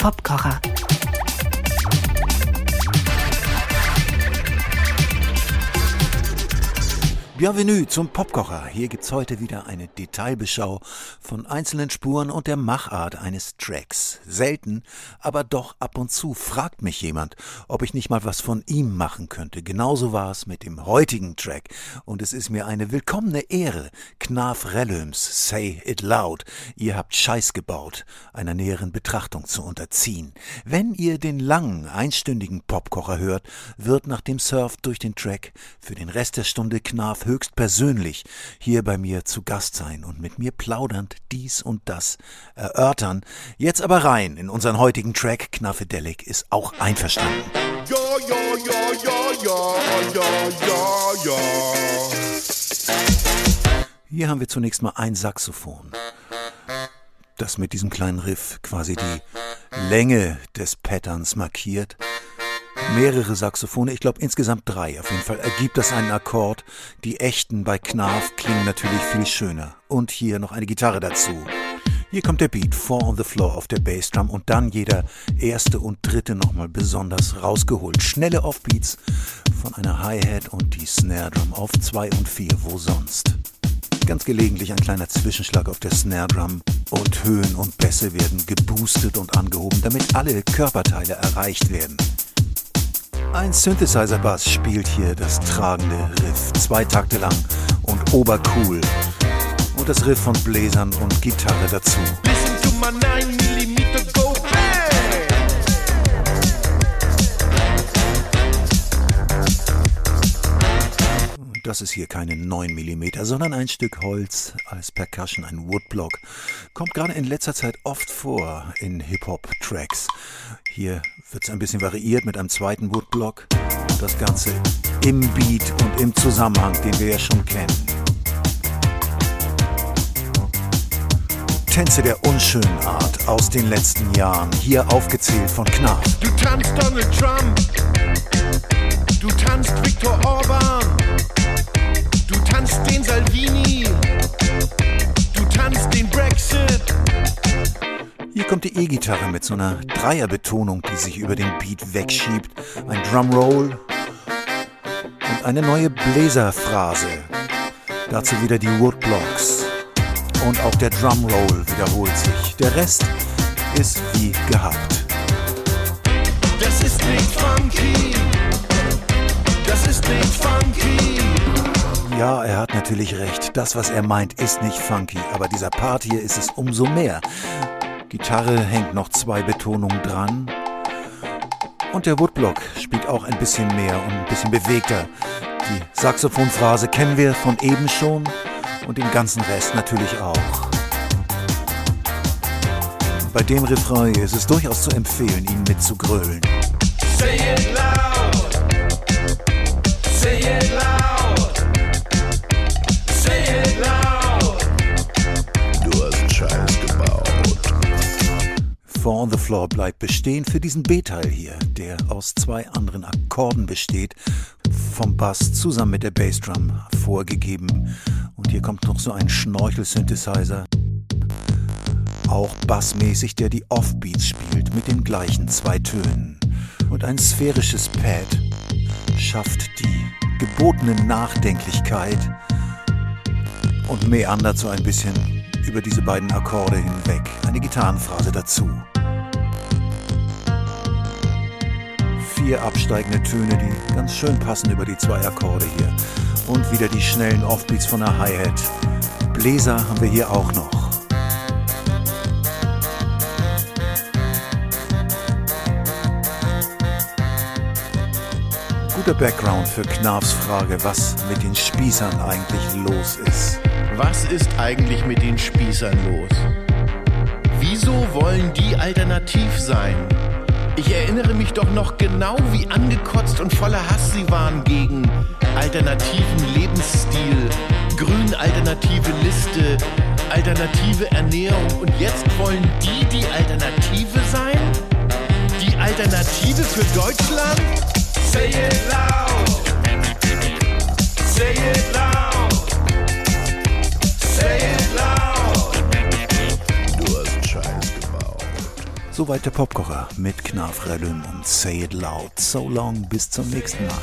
Popkocher. Bienvenue zum Popkocher. Hier gibt's heute wieder eine Detailbeschau von einzelnen Spuren und der Machart eines Tracks. Selten, aber doch ab und zu fragt mich jemand, ob ich nicht mal was von ihm machen könnte. Genauso war es mit dem heutigen Track. Und es ist mir eine willkommene Ehre, Knaf Rellöms, Say It Loud. Ihr habt Scheiß gebaut, einer näheren Betrachtung zu unterziehen. Wenn ihr den langen, einstündigen Popkocher hört, wird nach dem Surf durch den Track für den Rest der Stunde Knaf höchstpersönlich hier bei mir zu Gast sein und mit mir plaudernd dies und das erörtern. Jetzt aber rein in unseren heutigen Track. Knaffedelic ist auch einverstanden. Ja, ja, ja, ja, ja, ja, ja, ja. Hier haben wir zunächst mal ein Saxophon, das mit diesem kleinen Riff quasi die Länge des Patterns markiert mehrere Saxophone, ich glaube insgesamt drei. Auf jeden Fall ergibt das einen Akkord. Die echten bei Knarf klingen natürlich viel schöner. Und hier noch eine Gitarre dazu. Hier kommt der Beat, Four on the Floor auf der Bassdrum und dann jeder erste und dritte nochmal besonders rausgeholt. Schnelle Offbeats von einer Hi-Hat und die Snare Drum auf zwei und vier, wo sonst. Ganz gelegentlich ein kleiner Zwischenschlag auf der Snare Drum und Höhen und Bässe werden geboostet und angehoben, damit alle Körperteile erreicht werden. Ein Synthesizer-Bass spielt hier das tragende Riff, zwei Takte lang und obercool. Und das Riff von Bläsern und Gitarre dazu. Listen to my 9 Das ist hier keine 9 mm, sondern ein Stück Holz als Percussion, ein Woodblock. Kommt gerade in letzter Zeit oft vor in Hip-Hop-Tracks. Hier wird es ein bisschen variiert mit einem zweiten Woodblock. Das Ganze im Beat und im Zusammenhang, den wir ja schon kennen. Tänze der unschönen Art aus den letzten Jahren, hier aufgezählt von Knarr. Du tanzt Donald Trump, du tanzt Viktor Orban kommt die E-Gitarre mit so einer Dreierbetonung, die sich über den Beat wegschiebt, ein Drumroll und eine neue Bläserphrase. Dazu wieder die Woodblocks. Und auch der Drumroll wiederholt sich. Der Rest ist wie gehabt. Das ist nicht funky. Das ist nicht funky. Ja, er hat natürlich recht. Das, was er meint, ist nicht funky, aber dieser Part hier ist es umso mehr. Gitarre hängt noch zwei Betonungen dran. Und der Woodblock spielt auch ein bisschen mehr und ein bisschen bewegter. Die Saxophonphrase kennen wir von eben schon und den ganzen Rest natürlich auch. Bei dem Refrain ist es durchaus zu empfehlen, ihn mitzugrölen. Say it loud. Say it loud. Floor bleibt bestehen für diesen B-Teil hier, der aus zwei anderen Akkorden besteht, vom Bass zusammen mit der Bassdrum vorgegeben. Und hier kommt noch so ein Schnorchel-Synthesizer, auch bassmäßig, der die Offbeats spielt mit den gleichen zwei Tönen. Und ein sphärisches Pad schafft die gebotene Nachdenklichkeit und meandert so ein bisschen über diese beiden Akkorde hinweg. Eine Gitarrenphrase dazu. Vier absteigende Töne, die ganz schön passen über die zwei Akkorde hier. Und wieder die schnellen Offbeats von der Hi-Hat. Bläser haben wir hier auch noch. Guter Background für Knarfs Frage, was mit den Spießern eigentlich los ist. Was ist eigentlich mit den Spießern los? Wieso wollen die alternativ sein? Ich erinnere mich doch noch genau, wie angekotzt und voller Hass sie waren gegen alternativen Lebensstil, grün alternative Liste, alternative Ernährung und jetzt wollen die die Alternative sein? Die Alternative für Deutschland? Say it loud. Soweit der Popkocher mit Knarf Redüm und Say It Loud. So long, bis zum nächsten Mal.